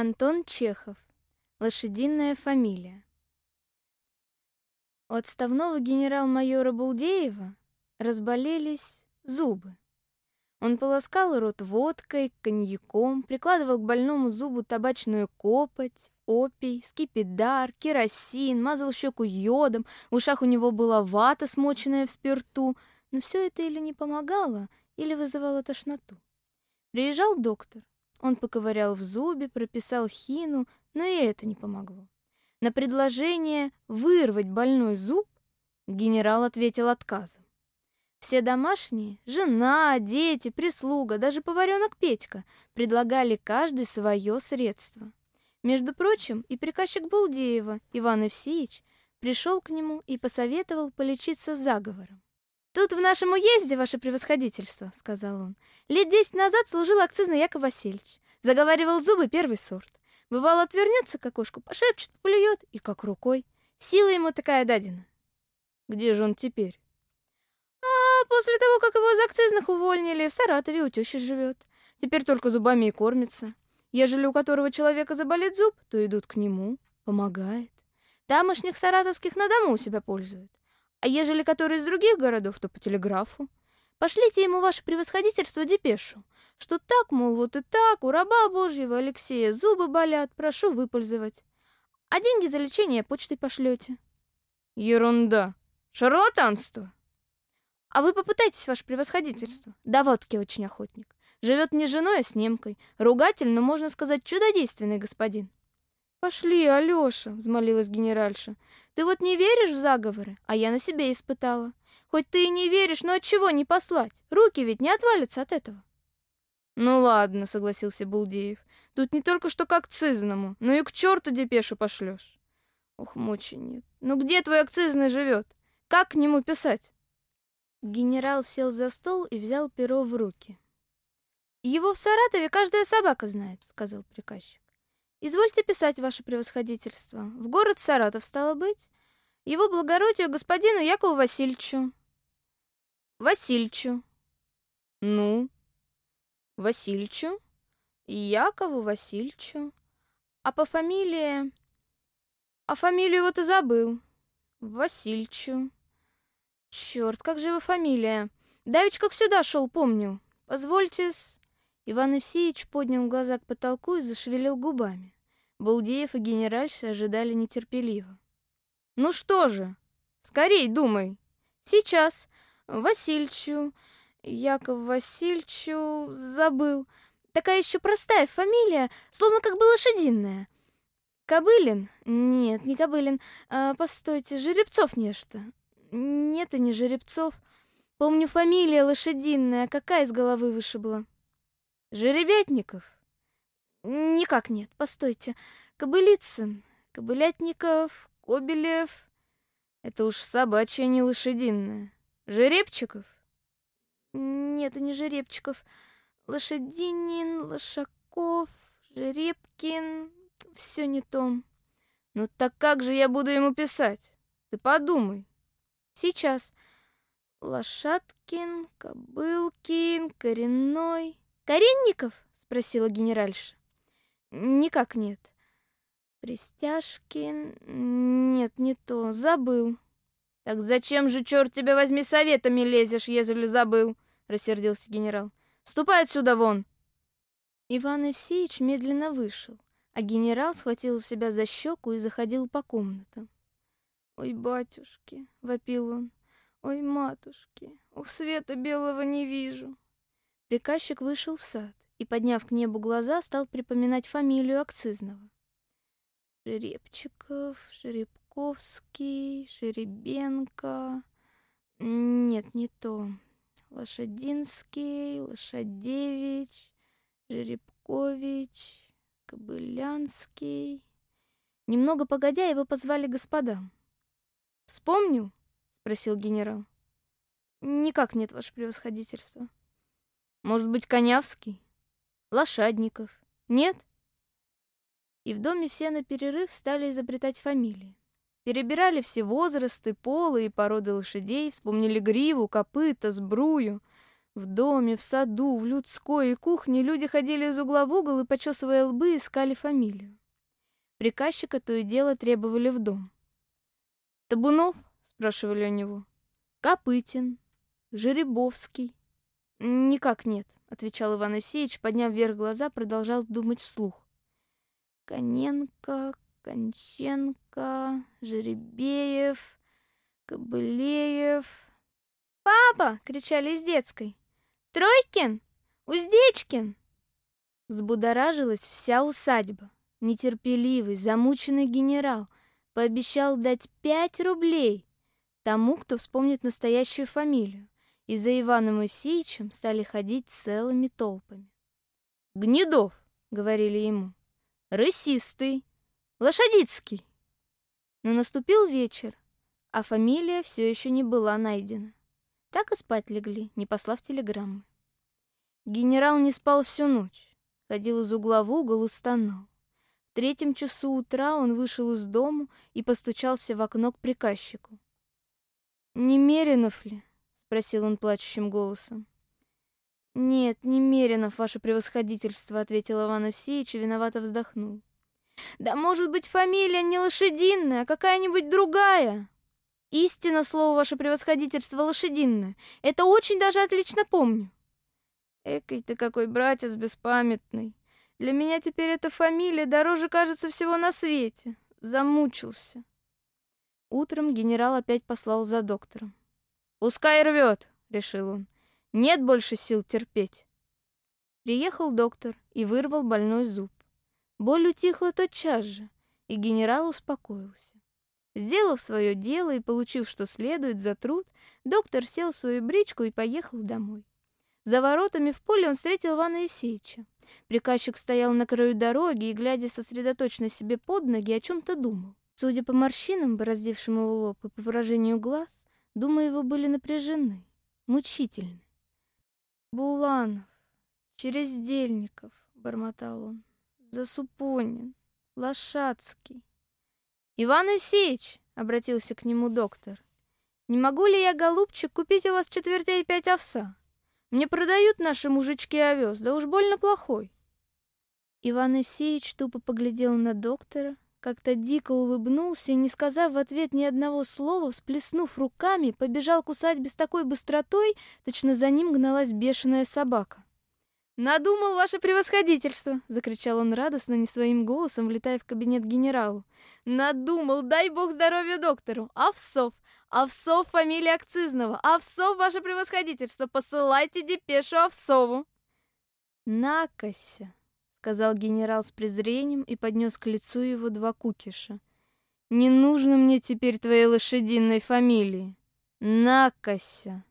Антон Чехов. Лошадиная фамилия. У отставного генерал-майора Булдеева разболелись зубы. Он полоскал рот водкой, коньяком, прикладывал к больному зубу табачную копоть, опий, скипидар, керосин, мазал щеку йодом, в ушах у него была вата, смоченная в спирту, но все это или не помогало, или вызывало тошноту. Приезжал доктор, он поковырял в зубе, прописал хину, но и это не помогло. На предложение вырвать больной зуб генерал ответил отказом. Все домашние, жена, дети, прислуга, даже поваренок Петька предлагали каждый свое средство. Между прочим, и приказчик Булдеева, Иван Евсеевич, пришел к нему и посоветовал полечиться заговором. «Тут в нашем уезде, ваше превосходительство», — сказал он, — «лет десять назад служил акцизный Яков Васильевич. Заговаривал зубы первый сорт. Бывало, отвернется к окошку, пошепчет, плюет, и как рукой. Сила ему такая дадена». «Где же он теперь?» «А после того, как его из акцизных увольнили, в Саратове у тещи живет. Теперь только зубами и кормится. Ежели у которого человека заболит зуб, то идут к нему, помогает. Тамошних саратовских на дому у себя пользуют. А ежели который из других городов, то по телеграфу. Пошлите ему ваше превосходительство депешу, что так, мол, вот и так, у раба Божьего Алексея зубы болят, прошу выпользовать. А деньги за лечение почтой пошлете. Ерунда. Шарлатанство. А вы попытайтесь, ваше превосходительство. Да водки очень охотник. Живет не женой, а с немкой. Ругатель, но, можно сказать, чудодейственный господин. «Пошли, Алёша!» — взмолилась генеральша. «Ты вот не веришь в заговоры, а я на себе испытала. Хоть ты и не веришь, но от чего не послать? Руки ведь не отвалятся от этого». «Ну ладно», — согласился Булдеев. «Тут не только что к акцизному, но и к черту депешу пошлешь». «Ох, мочи нет. Ну где твой акцизный живет? Как к нему писать?» Генерал сел за стол и взял перо в руки. «Его в Саратове каждая собака знает», — сказал приказчик. Извольте писать, ваше превосходительство. В город Саратов стало быть. Его благородию господину Якову Васильевичу. Васильевичу. Ну? Васильевичу? Якову Васильевичу. А по фамилии... А фамилию вот и забыл. Васильевичу. Черт, как же его фамилия? Давич как сюда шел, помнил. Позвольте-с... Иван Евсеевич поднял глаза к потолку и зашевелил губами. Балдеев и генеральша ожидали нетерпеливо. «Ну что же? Скорей думай!» «Сейчас. Васильчу, Яков Васильчу, забыл. Такая еще простая фамилия, словно как бы лошадиная. Кобылин? Нет, не Кобылин. А, постойте, Жеребцов нечто. Нет, и не Жеребцов. Помню, фамилия лошадиная, какая из головы вышибла?» Жеребятников? Никак нет, постойте. Кобылицын, Кобылятников, Кобелев. Это уж собачья, не лошадиная. Жеребчиков? Нет, это не Жеребчиков. Лошадинин, Лошаков, Жеребкин. Все не то. Ну так как же я буду ему писать? Ты подумай. Сейчас. Лошадкин, Кобылкин, Коренной. «Коренников?» — спросила генеральша. «Никак нет». «Пристяжкин? Нет, не то. Забыл». «Так зачем же, черт тебя возьми, советами лезешь, ежели забыл?» — рассердился генерал. «Ступай отсюда вон!» Иван Евсеевич медленно вышел, а генерал схватил себя за щеку и заходил по комнатам. «Ой, батюшки!» — вопил он. «Ой, матушки! Ух, света белого не вижу!» Приказчик вышел в сад и, подняв к небу глаза, стал припоминать фамилию акцизного. Жеребчиков, Жеребковский, Жеребенко... Нет, не то. Лошадинский, Лошадевич, Жеребкович, Кобылянский... Немного погодя, его позвали господам. «Вспомнил?» — спросил генерал. «Никак нет, ваше превосходительство». Может быть, Конявский? Лошадников? Нет? И в доме все на перерыв стали изобретать фамилии. Перебирали все возрасты, полы и породы лошадей, вспомнили гриву, копыта, сбрую. В доме, в саду, в людской и кухне люди ходили из угла в угол и, почесывая лбы, искали фамилию. Приказчика то и дело требовали в дом. «Табунов?» — спрашивали у него. «Копытин, Жеребовский». «Никак нет», — отвечал Иван Евсеевич, подняв вверх глаза, продолжал думать вслух. «Коненко, Конченко, Жеребеев, Кобылеев...» «Папа!» — кричали из детской. «Тройкин! Уздечкин!» Взбудоражилась вся усадьба. Нетерпеливый, замученный генерал пообещал дать пять рублей тому, кто вспомнит настоящую фамилию, и за Иваном Моисеевичем стали ходить целыми толпами. «Гнедов!» — говорили ему. «Рысистый! Лошадицкий!» Но наступил вечер, а фамилия все еще не была найдена. Так и спать легли, не послав телеграммы. Генерал не спал всю ночь, ходил из угла в угол и стонал. В третьем часу утра он вышел из дому и постучался в окно к приказчику. «Немеренов ли?» — спросил он плачущим голосом. «Нет, Немеренов, ваше превосходительство», — ответил Иван Евсеевич и виновато вздохнул. «Да может быть фамилия не лошадиная, а какая-нибудь другая?» Истинно слово ваше превосходительство лошадиное. Это очень даже отлично помню. Экой ты какой братец беспамятный. Для меня теперь эта фамилия дороже, кажется, всего на свете. Замучился. Утром генерал опять послал за доктором. «Пускай рвет», — решил он. «Нет больше сил терпеть». Приехал доктор и вырвал больной зуб. Боль утихла тотчас же, и генерал успокоился. Сделав свое дело и получив, что следует за труд, доктор сел в свою бричку и поехал домой. За воротами в поле он встретил Ивана Евсеевича. Приказчик стоял на краю дороги и, глядя сосредоточенно себе под ноги, о чем-то думал. Судя по морщинам, бороздившим его лоб, и по выражению глаз, думы его были напряжены, мучительны. «Буланов, Черездельников», — бормотал он, — «Засупонин, Лошадский». «Иван Евсеевич!» — обратился к нему доктор. «Не могу ли я, голубчик, купить у вас четвертей пять овса? Мне продают наши мужички овес, да уж больно плохой». Иван Евсеевич тупо поглядел на доктора, как-то дико улыбнулся и, не сказав в ответ ни одного слова, всплеснув руками, побежал кусать без такой быстротой, точно за ним гналась бешеная собака. «Надумал ваше превосходительство!» — закричал он радостно, не своим голосом, влетая в кабинет генералу. «Надумал! Дай бог здоровья доктору! Овсов! Овсов фамилия Акцизного! Овсов ваше превосходительство! Посылайте депешу Овсову!» «Накося!» — сказал генерал с презрением и поднес к лицу его два кукиша. «Не нужно мне теперь твоей лошадиной фамилии! Накося!»